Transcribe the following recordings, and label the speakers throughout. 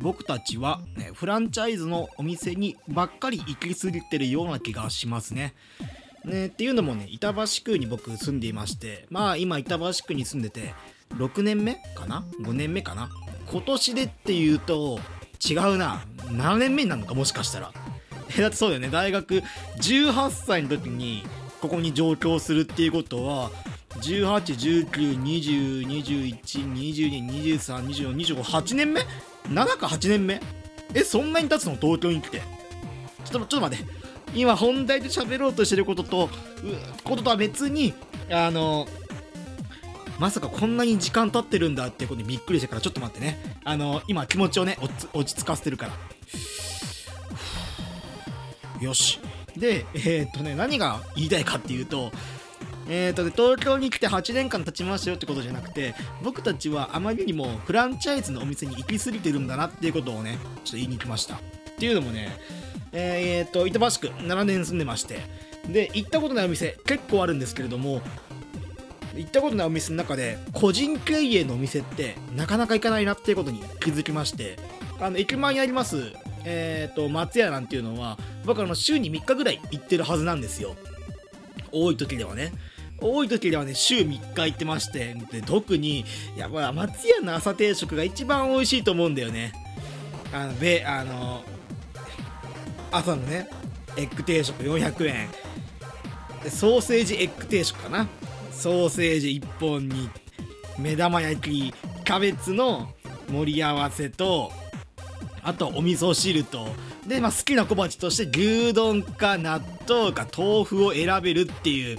Speaker 1: 僕たちは、ね、フランチャイズのお店にばっかり行き過ぎてるような気がしますね。ねっていうのもね板橋区に僕住んでいましてまあ今板橋区に住んでて6年目かな？5年目かな？今年でっていうと違うな。7年目になるのかもしかしたら。だってそうだよね。大学18歳の時にここに上京するっていうことは18、19、20、21、22、23、24、25、8年目 ?7 か8年目？えそんなに経つの？東京に来て。ちょっとちょっと待って。今本題で喋ろうとしてることとこととは別にあのまさかこんなに時間経ってるんだってことにびっくりしたからちょっと待ってね。あの今気持ちをね落ち着かせてるから。よし。でえー、っとね何が言いたいかっていうとえーと、東京に来て8年間経ちましたよってことじゃなくて僕たちはあまりにもフランチャイズのお店に行き過ぎてるんだなっていうことをねちょっと言いに来ました。っていうのもねえーと板橋区7年住んでまして。で行ったことないお店結構あるんですけれども行ったことないお店の中で個人経営のお店ってなかなか行かないなっていうことに気づきまして。あの駅前にありますえーと松屋なんていうのは僕あの週に3日ぐらい行ってるはずなんですよ。多い時ではね。多い時ではね週3日行ってましてで特にやっぱ松屋の朝定食が一番美味しいと思うんだよね。あのべあの朝のねエッグ定食400円。でソーセージエッグ定食かな。ソーセージ1本に目玉焼きキャベツの盛り合わせとあとお味噌汁と。で、まあ、好きな小鉢として牛丼か納豆か豆腐を選べるっていう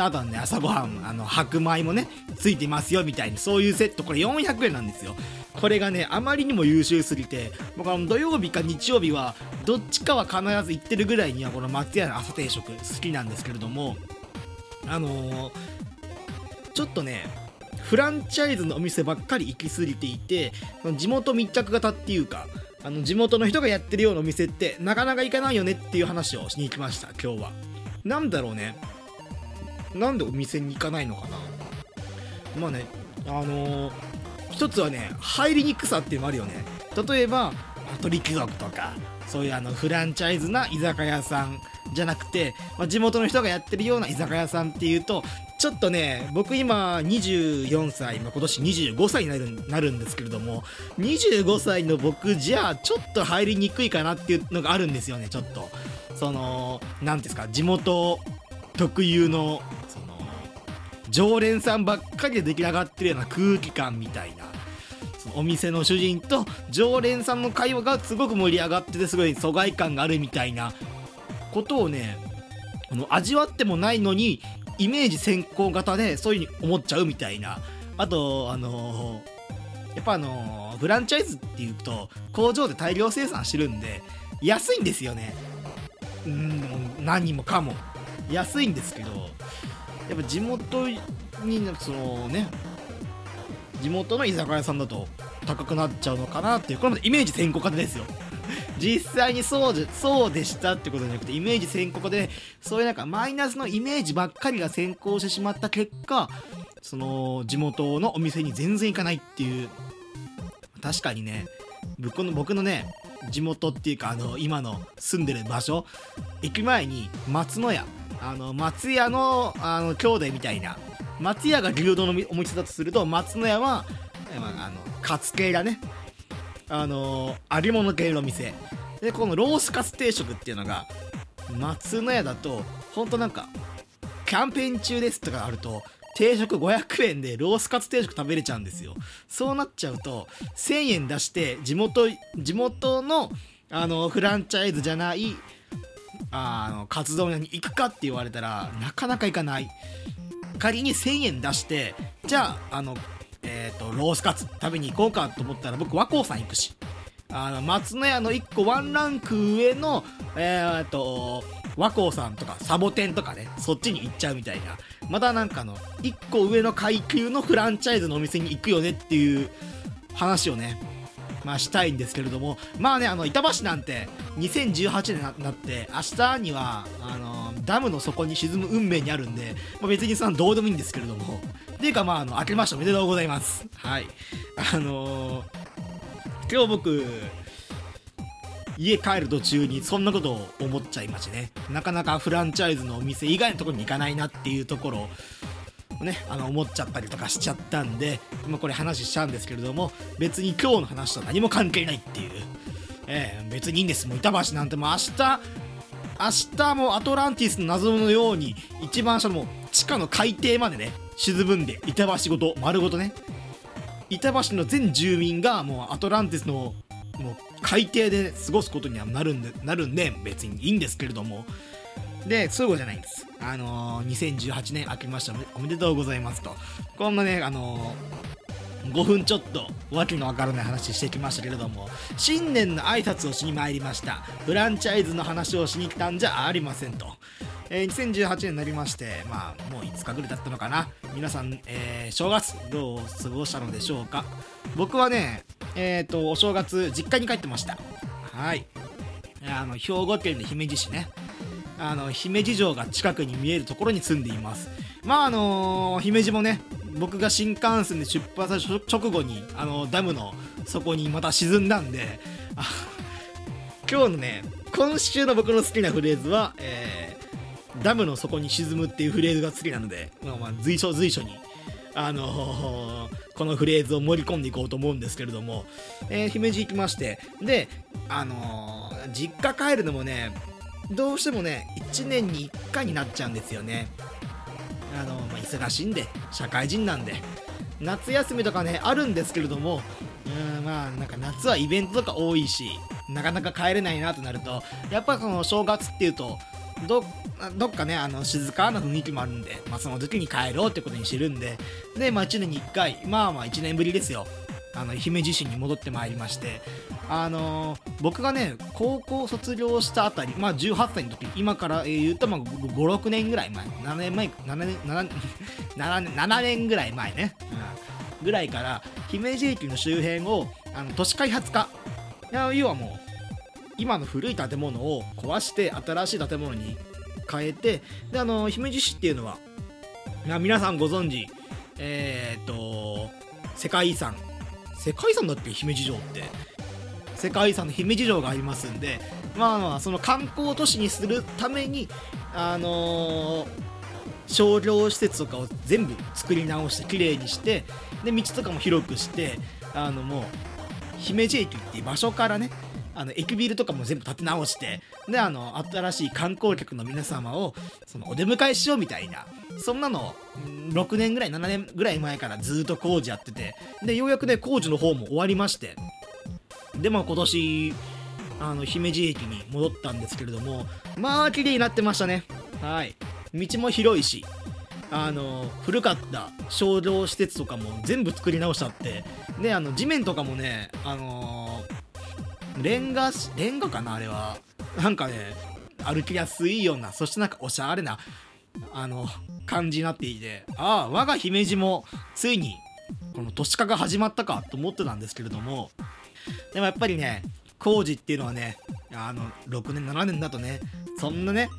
Speaker 1: あとはね朝ごはんあの白米もねついてますよみたいにそういうセットこれ400円なんですよ。これがねあまりにも優秀すぎて僕は土曜日か日曜日はどっちかは必ず行ってるぐらいにはこの松屋の朝定食好きなんですけれどもあのー、ちょっとねフランチャイズのお店ばっかり行き過ぎていて地元密着型っていうかあの地元の人がやってるようなお店ってなかなか行かないよねっていう話をしに行きました今日は。なんだろうね。なんでお店に行かないのかな。まあねあのー、一つはね入りにくさっていうのもあるよね。例えば鳥貴族とかそういうあのフランチャイズな居酒屋さんじゃなくて、まあ、地元の人がやってるような居酒屋さんっていうとちょっとね僕今24歳、まあ、今年25歳になるなるんですけれども25歳の僕じゃちょっと入りにくいかなっていうのがあるんですよねちょっと。その何ですか地元特有のその常連さんばっかりで出来上がってるような空気感みたいなそのお店の主人と常連さんの会話がすごく盛り上がっててすごい疎外感があるみたいなことをねあの味わってもないのにイメージ先行型でそういう風に思っちゃうみたいな。あとあのー、やっぱあのー、フランチャイズっていうと工場で大量生産してるんで安いんですよね。うん何もかも。安いんですけどやっぱ地元にそのね地元の居酒屋さんだと高くなっちゃうのかなっていうこれまでイメージ先行型ですよ。実際にそうじそうでしたってことじゃなくてイメージ先行でそういうなんかマイナスのイメージばっかりが先行してしまった結果その地元のお店に全然行かないっていう確かにね僕の僕のね地元っていうかあの今の住んでる場所駅前に松の屋あの松屋のあの兄弟みたいな。松屋が牛丼のお店だとすると松の屋は、まあ、あのカツ系だね。あの揚げ物系の店。でこのロースカツ定食っていうのが松の屋だとほんとなんかキャンペーン中ですとかあると定食500円でロースカツ定食食べれちゃうんですよ。そうなっちゃうと1000円出して地元地元のあのフランチャイズじゃないあの活動に行くかって言われたらなかなか行かない。仮に1000円出してじゃああのえーと、ロースカツ食べに行こうかと思ったら僕和光さん行くし。あの松の家の1個ワンランク上のえー、と和光さんとかサボテンとかねそっちに行っちゃうみたいな。またなんかの1個上の階級のフランチャイズのお店に行くよねっていう話をねまあしたいんですけれどもまあねあの板橋なんて2018年になって明日にはあのダムの底に沈む運命にあるんで、まあ、別にそのどうでもいいんですけれども。っていうかまああの明けましておめでとうございます。はい。あのー、今日僕家帰る途中にそんなことを思っちゃいましてね。なかなかフランチャイズのお店以外のところに行かないなっていうところ。ねあの思っちゃったりとかしちゃったんで今これ話しちゃうんですけれども別に今日の話と何も関係ないっていう、えー、別にいいんです。もう板橋なんてもう明日明日もアトランティスの謎のように一番下の地下の海底までね沈むんで板橋ごと丸ごとね板橋の全住民がもうアトランティスのもう海底で過ごすことにはなるんでなるんで別にいいんですけれどもでそうじゃないんですあのー、2018年明けましたおめでとうございますとこんなねあのー、5分ちょっとわけのわからない話してきましたけれども新年の挨拶をしに参りましたフランチャイズの話をしに来たんじゃありませんとえー、2018年になりまして、まあ、もう5日ぐらい経ったのかな。皆さん、えー、正月、どう過ごしたのでしょうか。僕はね、えっ、ー、と、お正月、実家に帰ってました。はい。あの、兵庫県の姫路市ね。あの、姫路城が近くに見えるところに住んでいます。まあ、あの姫路もね、僕が新幹線で出発した直後に、あの、ダムの底にまた沈んだんで、今日のね、今週の僕の好きなフレーズは、えーダムの底に沈むっていうフレーズが好きなので、まあ、まあ随所随所に、あのー、このフレーズを盛り込んでいこうと思うんですけれども、えー、姫路行きましてで、あのー、実家帰るのもねどうしてもね1年に1回になっちゃうんですよね。あのまあ、忙しいんで社会人なんで夏休みとかねあるんですけれどもうんまあなんか夏はイベントとか多いしなかなか帰れないなとなるとやっぱその正月っていうとどどっかねあの静かな雰囲気もあるんで、まあ、その時に帰ろうってことにしてるんでで、まあ、1年に1回まあまあ1年ぶりですよあの姫路市に戻ってまいりましてあの、僕がね高校卒業したあたりまあ18歳の時今から言うと56年ぐらい前7年前7年 7, 7, 年 7年ぐらい前ね、うん、ぐらいから姫路駅の周辺をあの都市開発化要はもう今の古い建物を壊して新しい建物に変えてであの姫路市っていうのは皆さんご存知えー、っと世界遺産世界遺産だっけ？姫路城って。世界遺産の姫路城がありますんでまあまあその観光都市にするためにあのー、商業施設とかを全部作り直してきれいにしてで道とかも広くしてあのもう姫路駅っていう場所からねあの駅ビルとかも全部建て直してであの新しい観光客の皆様をそのお出迎えしようみたいなそんなの6年ぐらい7年ぐらい前からずっと工事やっててでようやくね工事の方も終わりましてでまあ今年あの姫路駅に戻ったんですけれどもまあ綺麗になってましたね。はい。道も広いしあの古かった商業施設とかも全部作り直しちゃってであの地面とかもねあのレンガレンガかなあれは。なんかね歩きやすいようなそしてなんかおしゃれなあの感じになっていてああ我が姫路もついにこの都市化が始まったかと思ってたんですけれどもでもやっぱりね工事っていうのはねあの6年7年だとねそんなね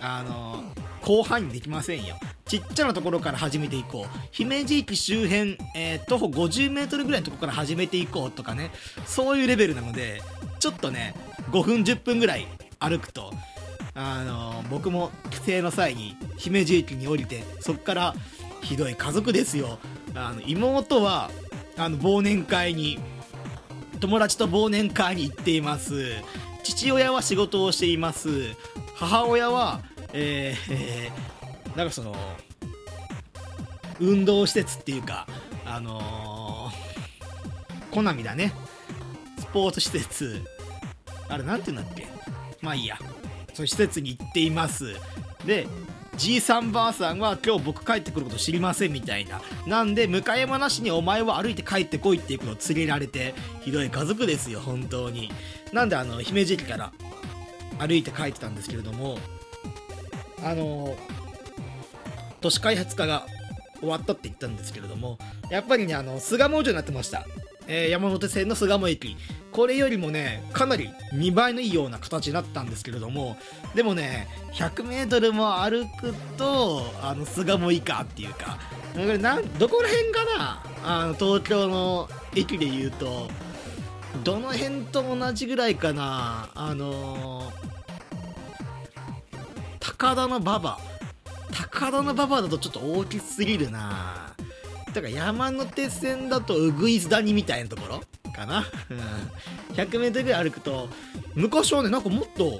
Speaker 1: あの広範囲にできませんよ。ちっちゃなところから始めていこう。姫路駅周辺、えー、徒歩 50m ぐらいのところから始めていこうとかね。そういうレベルなのでちょっとね5分10分ぐらい歩くとあのー、僕も帰省の際に姫路駅に降りてそっからひどい家族ですよ。あの妹はあの忘年会に友達と忘年会に行っています。父親は仕事をしています。母親はえー、えーなんかその運動施設っていうかあのー、コナミだね。スポーツ施設。あれなんて言うんだっけ？まあいいや。そういう施設に行っています。でじいさんばあさんは今日僕帰ってくること知りませんみたいな。なんで向かい山なしにお前は歩いて帰ってこいっていうことを告げられてひどい家族ですよ本当に。なんであの姫路駅から歩いて帰ってたんですけれどもあの都市開発化が終わったって言ったんですけれどもやっぱりねあの巣鴨城になってました、えー、山手線の巣鴨駅。これよりもねかなり2倍のいいような形になったんですけれどもでもね 100m も歩くとあの巣鴨以下っていうかこれなんどこら辺かな？あの東京の駅で言うとどの辺と同じぐらいかな？あのー、高田の馬場。高田馬場だとちょっと大きすぎるな。だから山手線だとうぐいす谷みたいなところ？かな、うん、100m ぐらい歩くと昔はねなんかもっと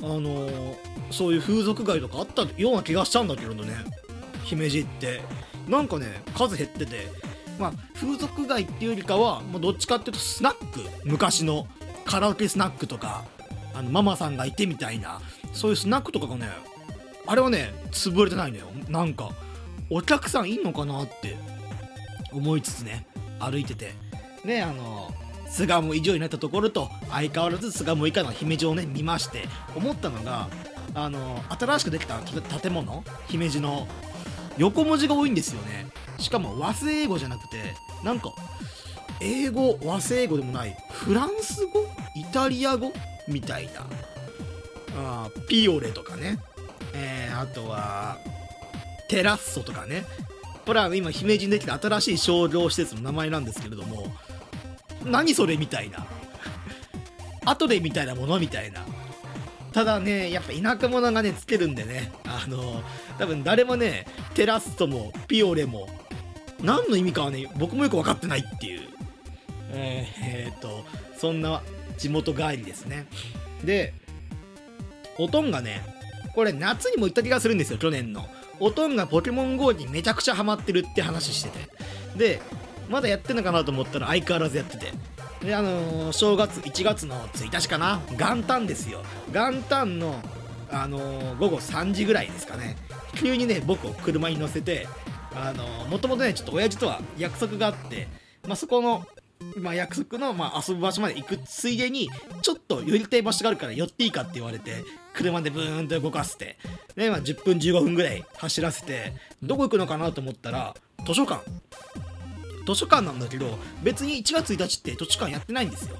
Speaker 1: あのー、そういう風俗街とかあったような気がしたんだけどね。姫路って。なんかね数減ってて。まあ風俗街っていうよりかは、まあ、どっちかっていうとスナック。昔のカラオケスナックとかあのママさんがいてみたいな。そういうスナックとかがねあれはね潰れてないのよ。なんかお客さんいんのかなって思いつつね歩いてて。ねあの巣鴨以上になったところと相変わらず巣鴨以下の姫路をね見まして思ったのがあの新しくできた建物姫路の横文字が多いんですよね。しかも和製英語じゃなくてなんか英語和製英語でもないフランス語イタリア語みたいな。あピオレとかね、えー、あとはテラッソとかね。これは今姫路にできた新しい商業施設の名前なんですけれども何それみたいな。後でみたいなものみたいな。ただねやっぱ田舎者がねつけるんでね。あの多分誰もねテラストもピオレも何の意味かはね僕もよく分かってないっていう。えー、えー、とそんな地元帰りですね。でおとんどがねこれ夏にも言った気がするんですよ去年の。おとんがポケモン GO にめちゃくちゃハマってるって話してて。でまだやってんのかなと思ったら相変わらずやってて。であのー、正月1月の1日かな元旦ですよ。元旦のあのー、午後3時ぐらいですかね。急にね僕を車に乗せてあのー、もともとねちょっと親父とは約束があって、まあ、そこのまあ、約束の、まあ、遊ぶ場所まで行くついでにちょっと寄りたい場所があるから寄っていいかって言われて車でブーンと動かせて。で、まあ、10分15分ぐらい走らせてどこ行くのかなと思ったら図書館。図書館なんだけど別に1月1日って図書館やってないんですよ。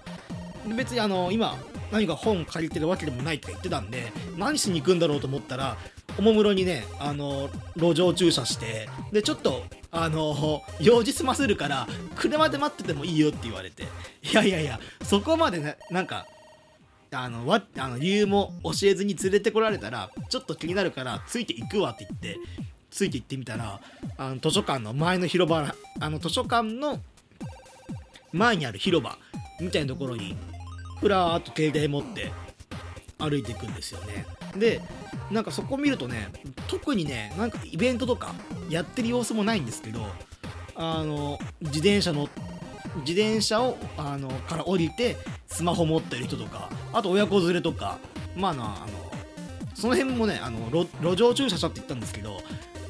Speaker 1: 別にあの今何か本借りてるわけでもないって言ってたんで何しに行くんだろうと思ったらおもむろにねあの路上駐車してでちょっとあの用事済ませるから車で待っててもいいよって言われて。いやいやいやそこまでねなんかあのわあの理由も教えずに連れてこられたらちょっと気になるからついていくわって言ってついて行ってみたらあの図書館の前の広場あの図書館の前にある広場みたいなところにふらーっと携帯持って歩いていくんですよね。でなんかそこ見るとね特にねなんかイベントとかやってる様子もないんですけどあの自転車の自転車をあのから降りてスマホ持ってる人とかあと親子連れとかまあなあのその辺もねあの路上駐車車って言ったんですけど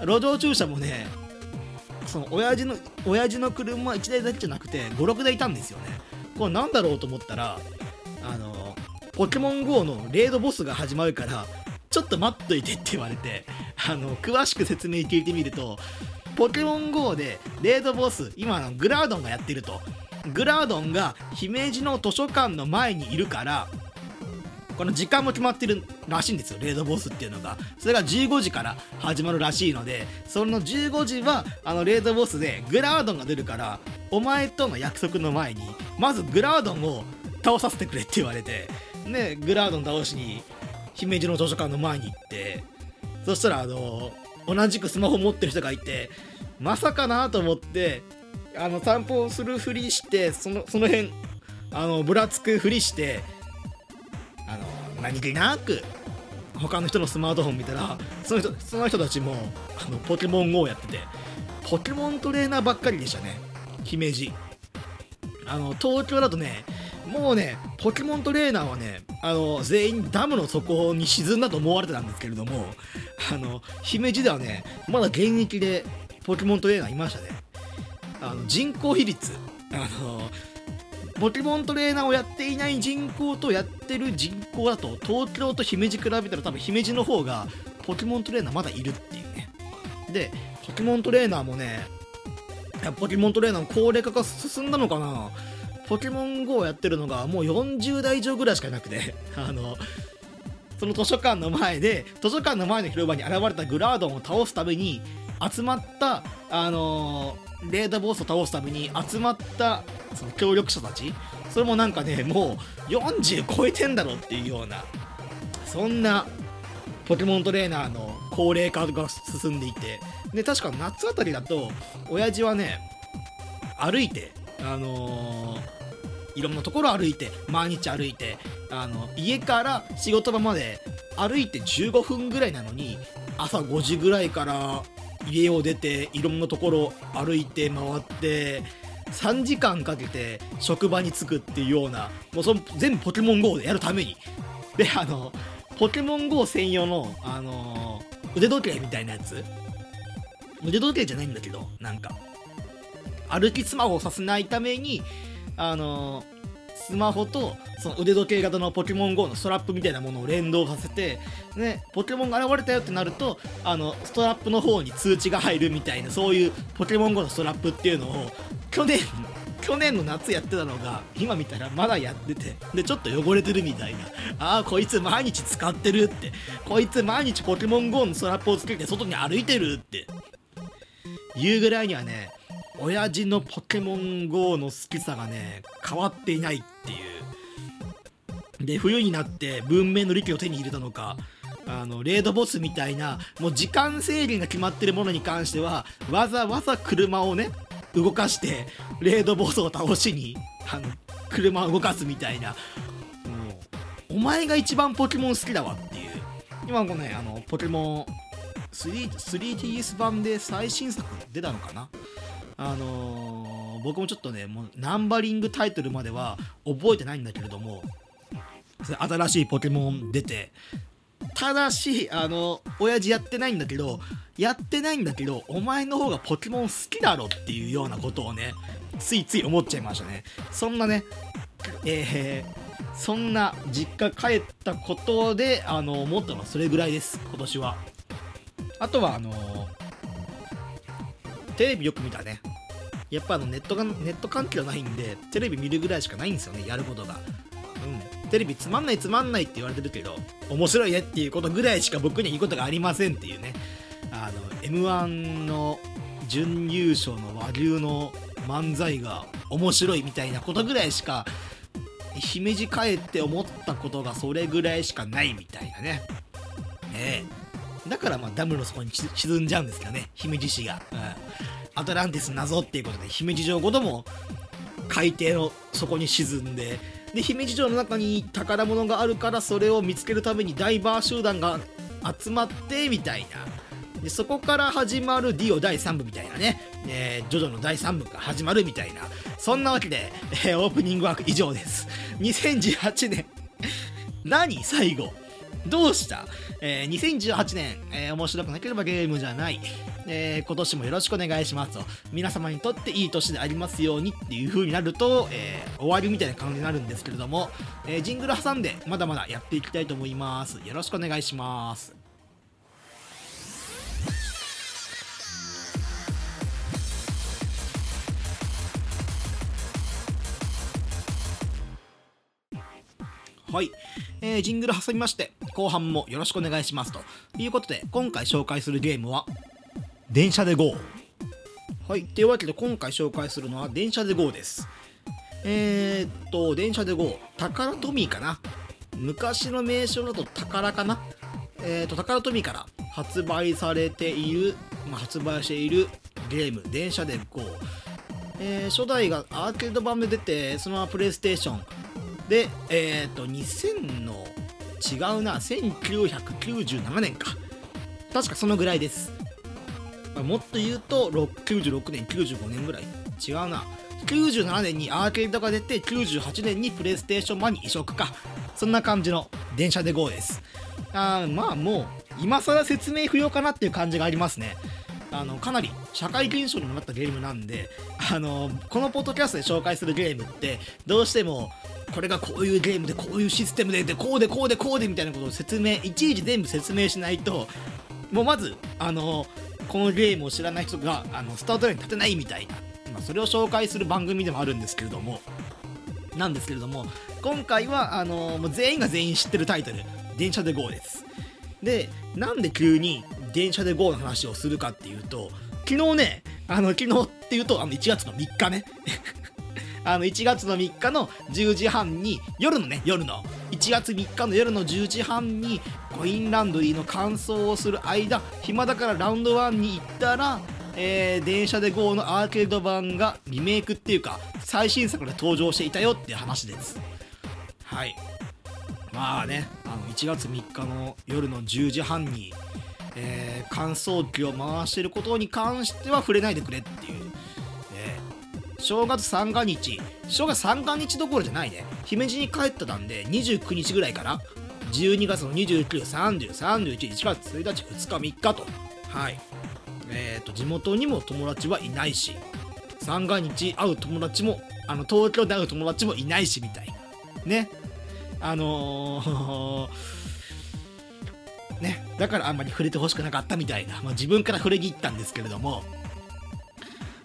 Speaker 1: 路上駐車もねその親父の親父の車1台だけじゃなくて56台いたんですよね。これなんだろうと思ったらあのポケモン GO のレードボスが始まるからちょっと待っといてって言われてあの詳しく説明聞いてみるとポケモン GO でレードボス今のグラードンがやってると。グラードンが姫路の図書館の前にいるからこの時間も決まってるらしいんですよレードボスっていうのが。それが15時から始まるらしいのでその15時はあのレードボスでグラードンが出るからお前との約束の前にまずグラードンを倒させてくれって言われてでグラードン倒しに姫路の図書館の前に行ってそしたらあの同じくスマホ持ってる人がいてまさかなと思ってあの散歩するふりしてそのその辺あのぶらつくふりしてあの何気なく他の人のスマートフォン見たらその人その人たちもあのポケモン GO やっててポケモントレーナーばっかりでしたね姫路。あの東京だとねもうねポケモントレーナーはねあの全員ダムの底に沈んだと思われてたんですけれどもあの姫路ではねまだ現役でポケモントレーナーいましたね。あの人口比率。あのポケモントレーナーをやっていない人口とやってる人口だと東京と姫路比べたら多分姫路の方がポケモントレーナーまだいるっていうね。でポケモントレーナーもねポケモントレーナーの高齢化が進んだのかな。ポケモン GO をやってるのがもう40代以上ぐらいしかなくて あのその図書館の前で図書館の前の広場に現れたグラードンを倒すために集まったあのレーダーボスを倒すために集まったその協力者たちそれもなんかねもう40超えてんだろっていうようなそんなポケモントレーナーの高齢化が進んでいてで確か夏あたりだと親父はね歩いてあのー、いろんなところ歩いて毎日歩いてあの家から仕事場まで歩いて15分ぐらいなのに朝5時ぐらいから家を出ていろんなところ歩いて回って3時間かけて職場に着くっていうようなもうその全部ポケモン GO でやるために。であのポケモン GO 専用の、あの、腕時計みたいなやつ。腕時計じゃないんだけどなんか歩きスマホをさせないためにあのスマホとその腕時計型のポケモン GO のストラップみたいなものを連動させて、ね、ポケモンが現れたよってなるとあのストラップの方に通知が入るみたいなそういうポケモン GO のストラップっていうのを去年去年の夏やってたのが今見たらまだやっててでちょっと汚れてるみたいな。ああこいつ毎日使ってるってこいつ毎日ポケモン GO のストラップをつけて外に歩いてるって。いうぐらいにはね親父のポケモン GO の好きさがね変わっていないっていう。で冬になって文明の利器を手に入れたのかあのレードボスみたいなもう時間制限が決まってるものに関してはわざわざ車をね動かしてレードボスを倒しにあの車を動かすみたいな。もうお前が一番ポケモン好きだわっていう。今このねあのポケモン 3DS 版で最新作出たのかな？あのー、僕もちょっとねもうナンバリングタイトルまでは覚えてないんだけれども新しいポケモン出てただしあの親父やってないんだけどやってないんだけどお前の方がポケモン好きだろっていうようなことをねついつい思っちゃいましたね。そんなねえー、そんな実家帰ったことであの思ったのはそれぐらいです今年は。あとはあのテレビよく見たね。やっぱあのネットがネット環境ないんでテレビ見るぐらいしかないんですよねやることが。うん。テレビつまんないつまんないって言われてるけど面白いねっていうことぐらいしか僕には言うことがありませんっていうね。あの m 1の準優勝の和牛の漫才が面白いみたいなことぐらいしか姫路帰って思ったことがそれぐらいしかないみたいなね。ねえ。だからまあダムの底に沈んじゃうんですけどね姫路市が、うん、アトランティス謎っていうことで姫路城ごとも海底の底に沈んでで姫路城の中に宝物があるからそれを見つけるためにダイバー集団が集まってみたいな。でそこから始まるディオ第3部みたいなね、えー、ジョジョの第3部が始まるみたいな。そんなわけで、えー、オープニングワーク以上です。2018年。何最後？どうした？えー、2018年、えー、面白くなければゲームじゃない、えー、今年もよろしくお願いしますと、皆様にとっていい年でありますようにっていう風になると、えー、終わりみたいな感じになるんですけれども、えジングル挟んでまだまだやっていきたいと思います。よろしくお願いします。はい、えー、ジングル挟みまして後半もよろしくお願いしますと。いうことで今回紹介するゲームは電車で GO はい。というわけで今回紹介するのは電車で GO です。えー、っと電車で GO 宝トミーかな？昔の名称だと宝かな？えー、っと宝トミーから発売されている、まあ、発売しているゲーム。電車で GO えー、初代がアーケード版で出てそのままプレイステーション。で、えっ、ー、と、2000の、違うな、1997年か。確かそのぐらいです。もっと言うと、96年、95年ぐらい。違うな。97年にアーケードが出て、98年にプレイステーション版に移植か。そんな感じの電車で GO です。あまあもう、今更説明不要かなっていう感じがありますね。あのかなり社会現象にもなったゲームなんであのこのポッドキャストで紹介するゲームってどうしてもこれがこういうゲームでこういうシステムででこうでこうでこうでみたいなことを説明いちいち全部説明しないともうまずあのこのゲームを知らない人があのスタートラインに立てないみたいな、まあ、それを紹介する番組でもあるんですけれどもなんですけれども今回はあのもう全員が全員知ってるタイトル「電車で GO」です。でなんで急に電車で GO の話をするかっていうと昨日ねあの昨日っていうとあの1月の3日ね。あの1月の3日の10時半に夜のね夜の。1月3日の夜の10時半にコインランドリーの乾燥をする間暇だからラウンド1に行ったらえー、電車で GO のアーケード版がリメイクっていうか最新作で登場していたよっていう話です。はい。まあねあの1月3日の夜の10時半に、えー、乾燥機を回してることに関しては触れないでくれっていう、えー、正月三が日。正月三が日どころじゃないね。姫路に帰ってたんで29日ぐらいから12月の293031 1月1日2日3日と。はい。えーと、地元にも友達はいないし三が日会う友達もあの東京で会う友達もいないしみたいな。ね。あのーだからあんまり触れてほしくなかったみたいな、まあ、自分から触れに行ったんですけれども、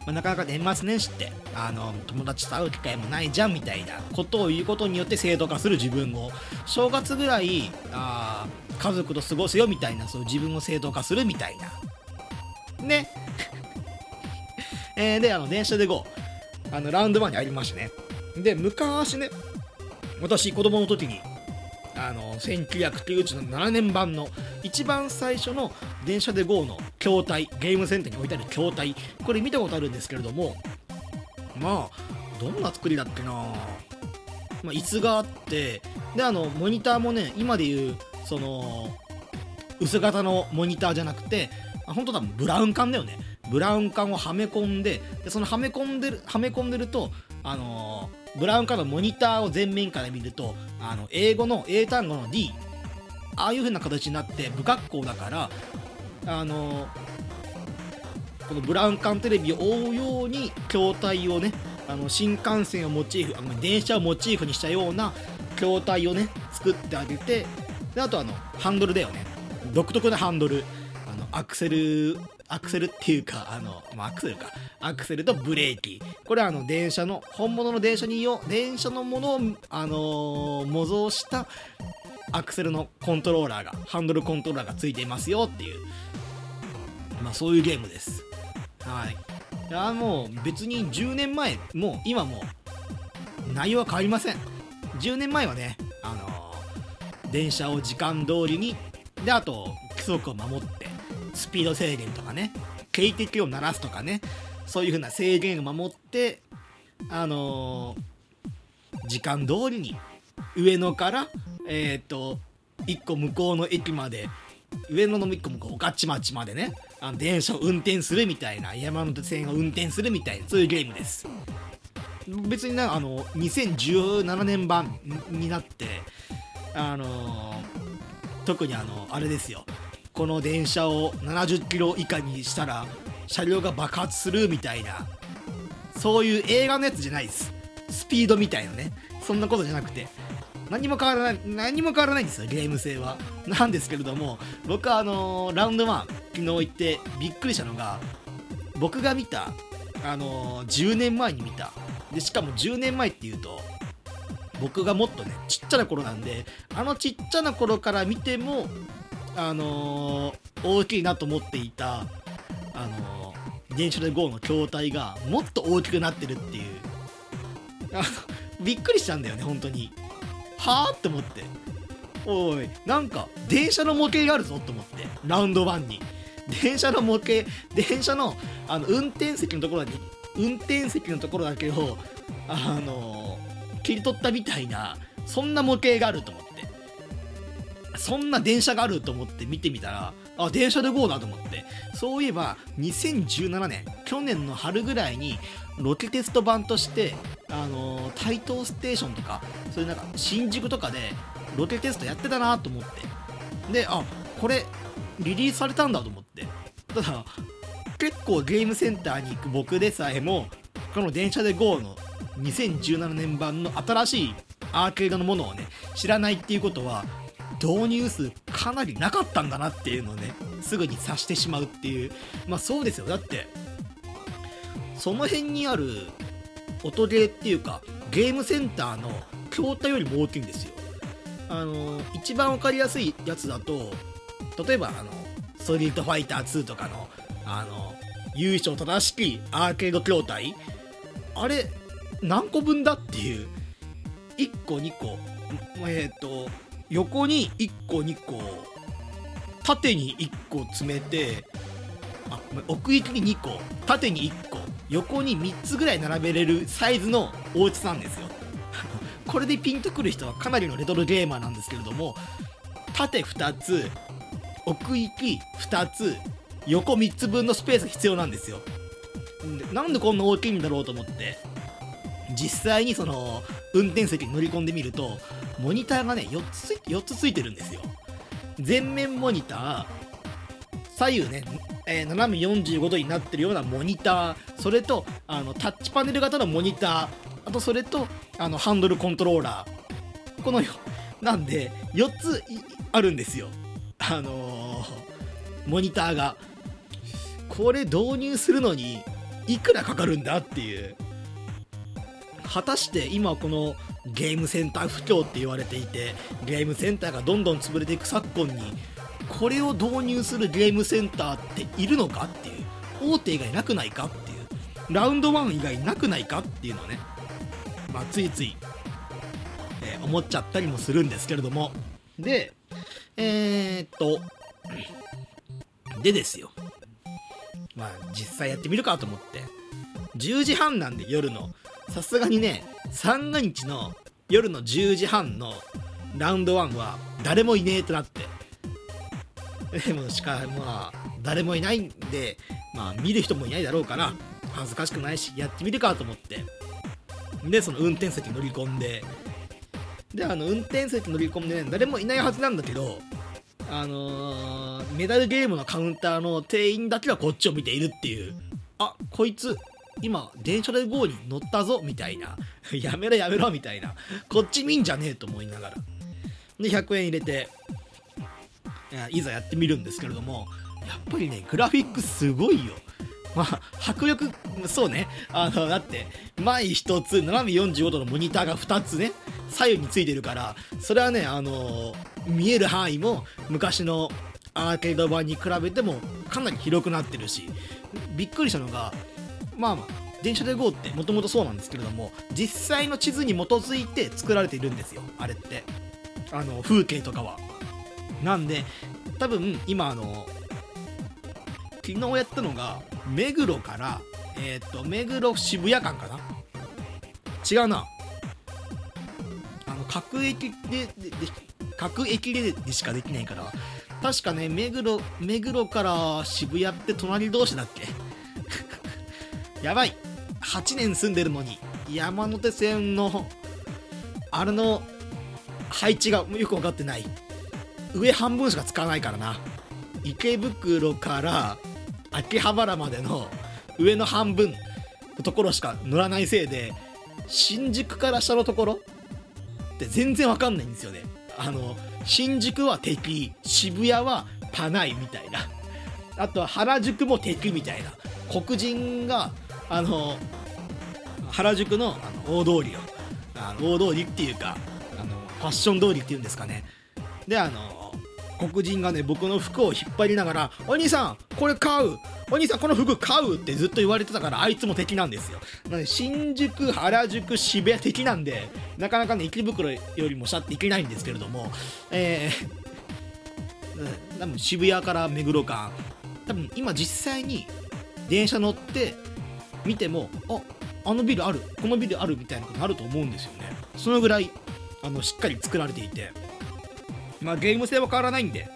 Speaker 1: まあ、なかなか年末年始ってあの友達と会う機会もないじゃんみたいなことを言うことによって正当化する自分を。正月ぐらいあ家族と過ごすよみたいなそういう自分を正当化するみたいな。ね。えー、で、あの、電車で GO、あの、ラウンド1に入りましてね。で、昔ね、私、子供の時に、あの、1997年版の一番最初の電車で GO の筐体、ゲームセンターに置いてある筐体、これ見たことあるんですけれども、まあ、どんな作りだっけな。まあ、椅子があって、で、あの、モニターもね、今でいう、その、薄型のモニターじゃなくて、本当多分ブラウン管だよね。ブラウン管をはめ込んででそのはめ込んでるはめ込んでるとあのー、ブラウン管のモニターを前面から見るとあの英語の英単語の D ああいう風な形になって不格好だからあのー、このブラウン管テレビを覆うように筐体をねあの新幹線をモチーフあの電車をモチーフにしたような筐体をね作ってあげてであとあのハンドルだよね。独特なハンドル。あのアクセルアクセルっていうかあの、まあ、アクセルか。アクセルとブレーキ。これはあの電車の本物の電車によ電車のものを、あのー、模造したアクセルのコントローラーがハンドルコントローラーがついていますよっていう。まあそういうゲームです。はい。いやもう別に10年前もう今もう内容は変わりません。10年前はねあのー、電車を時間通りにであと規則を守って。スピード制限とかね。警笛を鳴らすとかね。そういう風な制限を守ってあのー、時間通りに上野からえっ、と1個向こうの駅まで上野の1個向こう御徒町までね。あの電車を運転するみたいな山手線を運転するみたいなそういうゲームです。別になあの2017年版になってあのー、特にあのあれですよ。この電車を70キロ以下にしたら車両が爆発するみたいなそういう映画のやつじゃないです。スピードみたいなね。そんなことじゃなくて。何も変わらない何も変わらないんですよゲーム性は。なんですけれども僕はあのー、ラウンド1昨日行ってびっくりしたのが僕が見たあのー、10年前に見た。でしかも10年前っていうと僕がもっとねちっちゃな頃なんであのちっちゃな頃から見てもあのー、大きいなと思っていた、あのー、電車で GO の筐体がもっと大きくなってるっていう。びっくりしたんだよね本当に。はあって思って。おいなんか電車の模型があるぞと思って。ラウンド1に。電車の模型電車のあの運転席のところだけ運転席のところだけをあのー、切り取ったみたいなそんな模型があると。思ってそんな電車があると思って見てみたら、あ、電車で GO だと思って。そういえば、2017年、去年の春ぐらいに、ロケテスト版として、あのー、台東ステーションとか、そういうなんか、新宿とかで、ロケテストやってたなと思って。で、あ、これ、リリースされたんだと思って。ただ、結構ゲームセンターに行く僕でさえも、この電車で GO の2017年版の新しいアーケードのものをね、知らないっていうことは、導入数かなりなかったんだなっていうのをねすぐに察してしまうっていう。まあそうですよ。だってその辺にある音ゲーっていうかゲームセンターの筐体よりも大きいんですよ。あの一番分かりやすいやつだと例えばあのストリートファイター2とかのあの優勝正しきアーケード筐体。あれ何個分だっていう。1個2個。えっ、ー、と横に1個2個縦に1個詰めてあ奥行きに2個縦に1個横に3つぐらい並べれるサイズのお家なんですよ。これでピンとくる人はかなりのレトロゲーマーなんですけれども縦2つ奥行き2つ横3つ分のスペース必要なんですよ。なんでこんな大きいんだろうと思って実際にその運転席に乗り込んでみるとモニターがね4つ ,4 つついてるんですよ。前面モニター左右ね、えー、斜め45度になってるようなモニターそれとあのタッチパネル型のモニターあとそれとあのハンドルコントローラー。このよなんで4つあるんですよ。あのー、モニターが。これ導入するのにいくらかかるんだっていう。果たして今このゲームセンター不況って言われていてゲームセンターがどんどん潰れていく昨今にこれを導入するゲームセンターっているのかっていう大手以外なくないかっていうラウンド1以外なくないかっていうのをね、まあ、ついつい、えー、思っちゃったりもするんですけれども。でえー、っとでですよ。まあ実際やってみるかと思って。10時半なんで夜の。さすがにね三が日の夜の10時半のラウンド1は誰もいねえとなって。でもしかまあ誰もいないんでまあ見る人もいないだろうから恥ずかしくないしやってみるかと思って。でその運転席乗り込んで。であの運転席乗り込んでね誰もいないはずなんだけどあのー、メダルゲームのカウンターの店員だけはこっちを見ているっていう。あこいつ今電車で GO に乗ったぞみたいな。やめろやめろみたいな。こっち見んじゃねえと思いながら。で100円入れていざやってみるんですけれどもやっぱりねグラフィックすごいよ。まあ迫力そうね。あのだって前1つ斜め45度のモニターが2つね左右についてるからそれはねあの見える範囲も昔のアーケード版に比べてもかなり広くなってるしびっくりしたのがまあまあ電車で GO ってもともとそうなんですけれども実際の地図に基づいて作られているんですよあれって。あの風景とかは。なんで多分今あの昨日やったのが目黒からえっ、と目黒渋谷間かな？違うな。あの各駅でで各駅ででしかできないから。確かね目黒目黒から渋谷って隣同士だっけ？やばい。8年住んでるのに山手線のあれの配置がよく分かってない。上半分しか使わないからな。池袋から秋葉原までの上の半分のところしか乗らないせいで新宿から下のところって全然わかんないんですよね。あの新宿は敵渋谷はパナイみたいな。あとは原宿も敵みたいな。黒人があの原宿のあの大通りをあの大通りっていうかあのファッション通りっていうんですかね。であの黒人がね僕の服を引っ張りながら「お兄さんこれ買う。お兄さんこの服買う!」ってずっと言われてたからあいつも敵なんですよ。なので新宿原宿渋谷敵なんでなかなかね池袋よりも下っていけないんですけれどもえー、多分渋谷から目黒間。多分今実際に電車乗って見てもああのビルあるこのビルあるみたいなことあると思うんですよね。そのぐらいあのしっかり作られていて。まあゲーム性は変わらないんで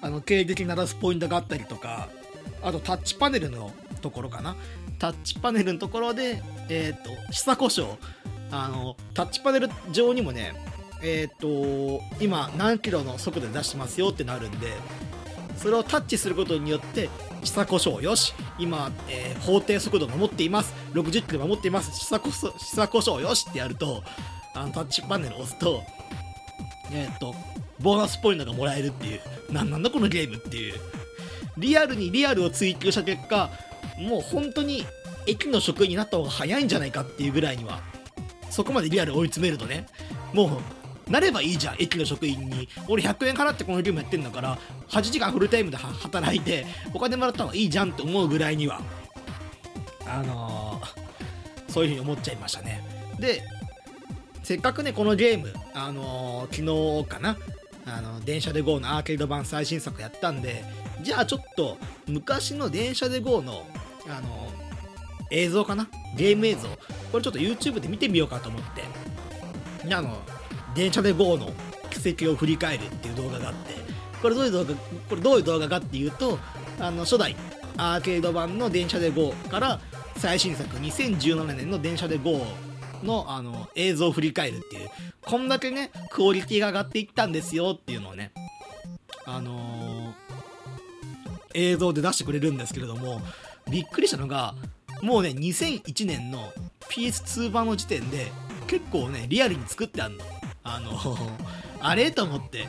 Speaker 1: あの経歴鳴らすポイントがあったりとかあとタッチパネルのところかな。タッチパネルのところでえっ、ー、と下故障あのタッチパネル上にもねえっ、ー、と今何キロの速度で出してますよってなるんでそれをタッチすることによって下故障よし。今、えー、法定速度守っています。60キロ守っています。下故下故障よしってやるとあのタッチパネルを押すとえっ、とボーナスポイントがもらえるっていう。何なんだこのゲームっていう。リアルにリアルを追求した結果もう本当に駅の職員になった方が早いんじゃないかっていうぐらいにはそこまでリアル追い詰めるとねもうなればいいじゃん駅の職員に。俺100円払ってこのゲームやってんだから8時間フルタイムで働いてお金もらった方がいいじゃんって思うぐらいには。あのそういうふうに思っちゃいましたね。でせっかくねこのゲームあのー、昨日かなあの電車で GO のアーケード版最新作やったんでじゃあちょっと昔の電車で GO のあの映像かな？ゲーム映像。これちょっと YouTube で見てみようかと思って。あの電車で GO の奇跡を振り返るっていう動画があってこれどういう動画これどういう動画かっていうとあの初代アーケード版の電車で GO から最新作2017年の電車で GO のあの映像を振り返るっていうこんだけねクオリティが上がっていったんですよっていうのをねあのー、映像で出してくれるんですけれどもびっくりしたのがもうね2001年の PS2 版の時点で結構ねリアルに作ってあんの。あの あれ？と思って。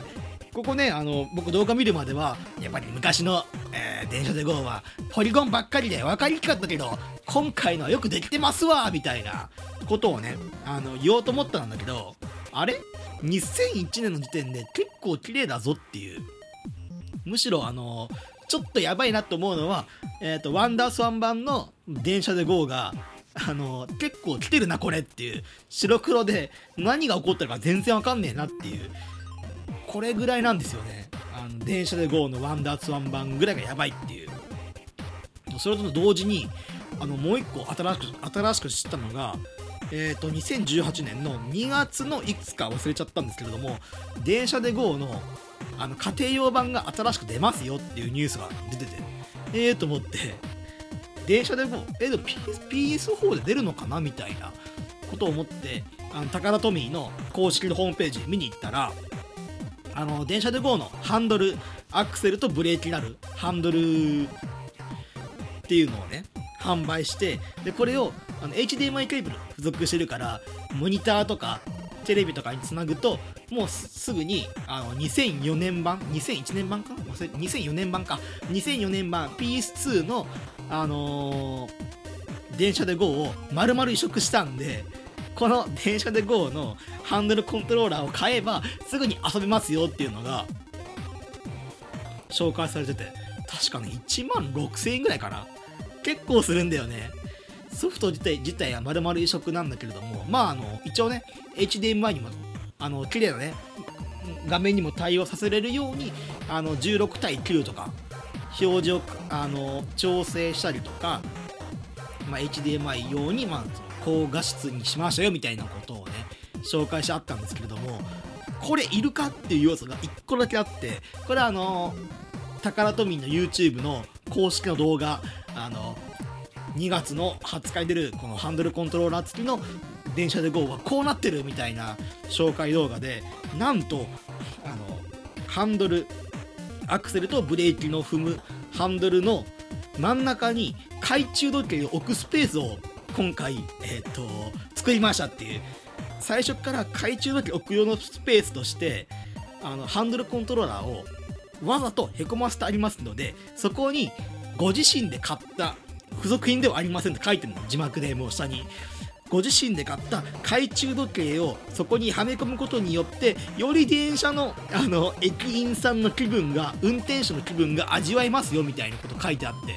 Speaker 1: ここねあの僕動画見るまではやっぱり昔の、えー、電車で GO はポリゴンばっかりで分かりにくかったけど今回のはよくできてますわみたいなことをねあの言おうと思ったんだけどあれ？2001年の時点で結構綺麗だぞっていう。むしろあのちょっとやばいなと思うのは、えーと、ワンダースワン版の電車で GO があの結構来てるなこれっていう。白黒で何が起こったのか全然わかんねえなっていう。これぐらいなんですよね。あの電車で GO のワンダーツワン版ぐらいがやばいっていう。それと同時にあのもう一個新しく新しく知ったのがえーと、2018年の2月のいくつか忘れちゃったんですけれども電車で GO のあの家庭用版が新しく出ますよっていうニュースが出ててええー、と思って電車で GO えー、PS, PS4 で出るのかなみたいなことを思ってあのタカラトミーの公式のホームページ見に行ったらあの電車で GO のハンドルアクセルとブレーキになるハンドルっていうのをね販売してでこれをあの HDMI ケーブル付属してるからモニターとかテレビとかにつなぐともうすぐにあの2004年版2001年版か？2004年版か。2004年版 PS2 のあのー、電車で GO を丸々移植したんでこの電車で GO のハンドルコントローラーを買えばすぐに遊べますよっていうのが紹介されてて確かね1万6000円ぐらいかな。結構するんだよね。ソフト自体自体は丸々移植なんだけれどもまああの一応ね HDMI にもあの綺麗なね画面にも対応させれるようにあの16対9とか表示をあの調整したりとか、まあ、HDMI 用に、まあ、高画質にしましたよみたいなことをね紹介してあったんですけれどもこれいるかっていう要素が1個だけあってこれはあのタカラトミンの YouTube の公式の動画あの2月の20日に出るこのハンドルコントローラー付きの電車で GO はこうなってるみたいな紹介動画でなんとあのハンドルアクセルとブレーキの踏むハンドルの真ん中に懐中時計を置くスペースを今回、えーと、作りましたっていう。最初から懐中時計置く用のスペースとしてあのハンドルコントローラーをわざとへこませてありますのでそこにご自身で買った付属品ではありませんって書いてるの。字幕でもう下に。ご自身で買った懐中時計をそこにはめ込むことによってより電車のあの駅員さんの気分が運転手の気分が味わえますよみたいなこと書いてあって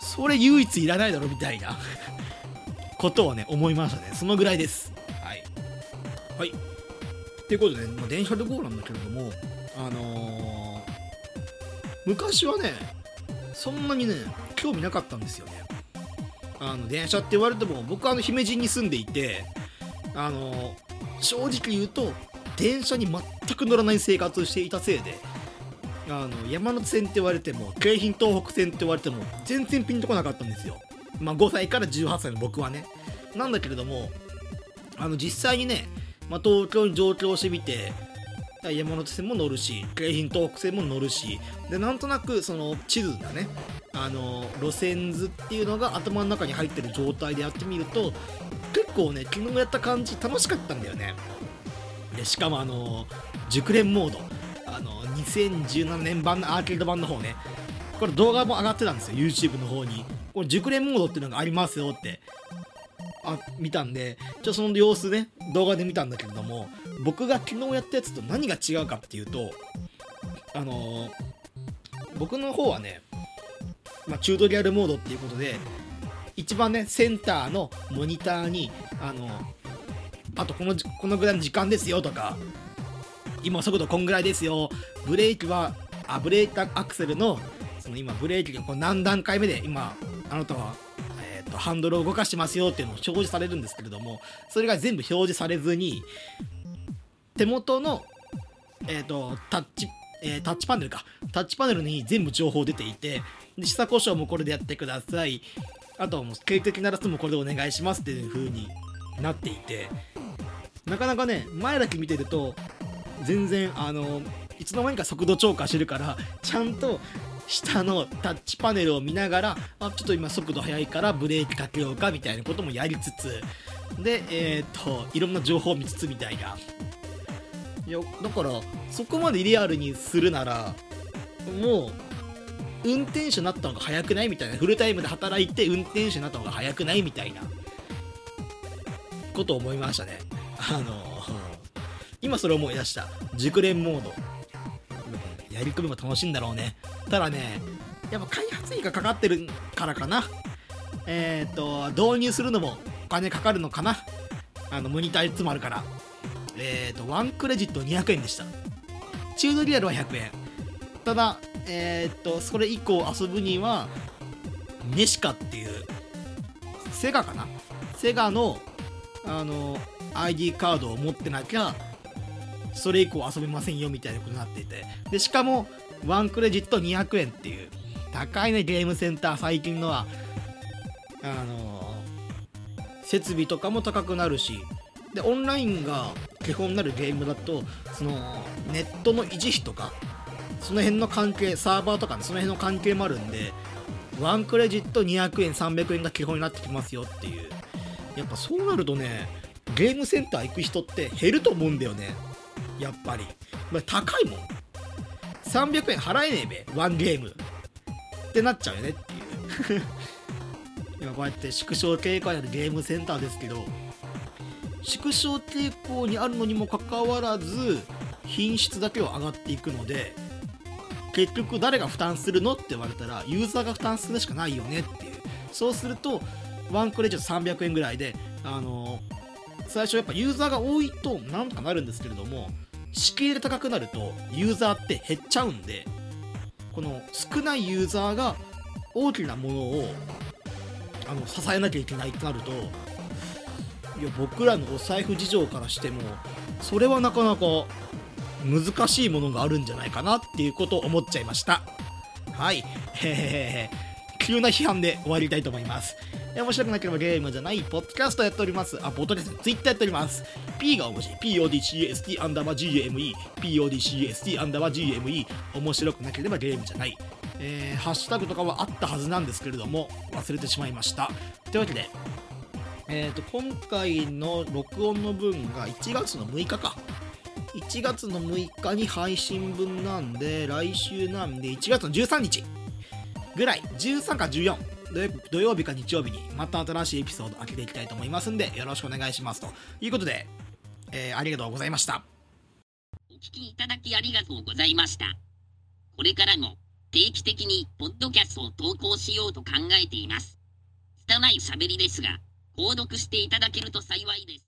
Speaker 1: それ唯一いらないだろみたいな ことをね思いましたね。そのぐらいです。はい。はい。ということで、まあ、電車で GO なんだけれどもあのー、昔はねそんなにね興味なかったんですよね。あの電車って言われても僕はあの姫路に住んでいてあの正直言うと電車に全く乗らない生活をしていたせいであの山手線って言われても京浜東北線って言われても全然ピンとこなかったんですよ。まあ5歳から18歳の僕はね。なんだけれどもあの実際にね、まあ、東京に上京してみて山手線も乗るし京浜東北線も乗るしでなんとなくその地図がねあの路線図っていうのが頭の中に入ってる状態でやってみると結構ね昨日やった感じ楽しかったんだよね。でしかもあの熟練モード。あの2017年版のアーケード版の方ね。これ動画も上がってたんですよ YouTube の方に。これ熟練モードっていうのがありますよって。あ見たんでちょその様子ね動画で見たんだけれども僕が昨日やったやつと何が違うかっていうとあの、僕の方はね、まあ、チュートリアルモードっていうことで一番ねセンターのモニターにあのあとこのこのぐらいの時間ですよとか今速度こんぐらいですよ。ブレーキはあブレーキアクセルのその今ブレーキがこう何段階目で今あなたは、えーと、ハンドルを動かしてますよっていうのを表示されるんですけれどもそれが全部表示されずに手元の、えーと、タッチえー、タッチパネルか。タッチパネルに全部情報出ていてで下故障もこれでやってください。あとはもう警笛鳴らすもこれでお願いしますっていう風になっていて。なかなかね前だけ見てると全然あのいつの間にか速度超過してるからちゃんと下のタッチパネルを見ながらあちょっと今速度速いからブレーキかけようかみたいなこともやりつつ。でえっ、といろんな情報を見つつみたいな。いやだからそこまでリアルにするならもう運転手になった方が早くないみたいなフルタイムで働いて運転手になった方が早くないみたいなことを思いましたね。あの今それ思い出した。熟練モード。やり込みも楽しいんだろうね。ただねやっぱ開発費がかかってるからかな。えっ、ー、と導入するのもお金かかるのかな。あのモニターいつもあるから。えっ、ー、とワンクレジット200円でした。チュードリアルは100円ただえっ、ー、とそれ以降遊ぶにはネシカっていうセガかな？セガのあの ID カードを持ってなきゃそれ以降遊べませんよみたいなことになっていて。でしかもワンクレジット200円っていう高いねゲームセンター最近のはあの設備とかも高くなるしでオンラインが基本になるゲームだとそのネットの維持費とかその辺の関係サーバーとか、ね、その辺の関係もあるんでワンクレジット200円300円が基本になってきますよっていう。やっぱそうなるとねゲームセンター行く人って減ると思うんだよね。やっぱり、まあ、高いもん。300円払えねえべワンゲーム。ってなっちゃうよねっていう。今こうやって縮小傾向にあるゲームセンターですけど縮小傾向にあるのにもかかわらず品質だけは上がっていくので結局誰が負担するのって言われたらユーザーが負担するしかないよねっていう。そうするとワンクレジット300円ぐらいであの最初やっぱユーザーが多いとなんとかなるんですけれども敷居で高くなるとユーザーって減っちゃうんでこの少ないユーザーが大きなものをあの支えなきゃいけないとなるといや僕らのお財布事情からしてもそれはなかなか難しいものがあるんじゃないかなっていうことを思っちゃいましたはいへへへ急な批判で終わりたいと思います面白くなければゲームじゃない、ポッドキャストやっております。あ、ポッドキャスト、ツイッターやっております。P が面白い。PODCST アンダーバー GME。PODCST アンダーバー GME。面白くなければゲームじゃない。えー、ハッシュタグとかはあったはずなんですけれども、忘れてしまいました。というわけで、えーと、今回の録音の分が1月の6日か。1月の6日に配信分なんで、来週なんで1月の13日。ぐらい、13か14土曜日か日曜日にまた新しいエピソード開けていきたいと思いますんでよろしくお願いします。ということで、えー、ありがとうございました。
Speaker 2: お聞きいただきありがとうございました。これからも定期的にポッドキャストを投稿しようと考えています。拙い喋りですが購読していただけると幸いです。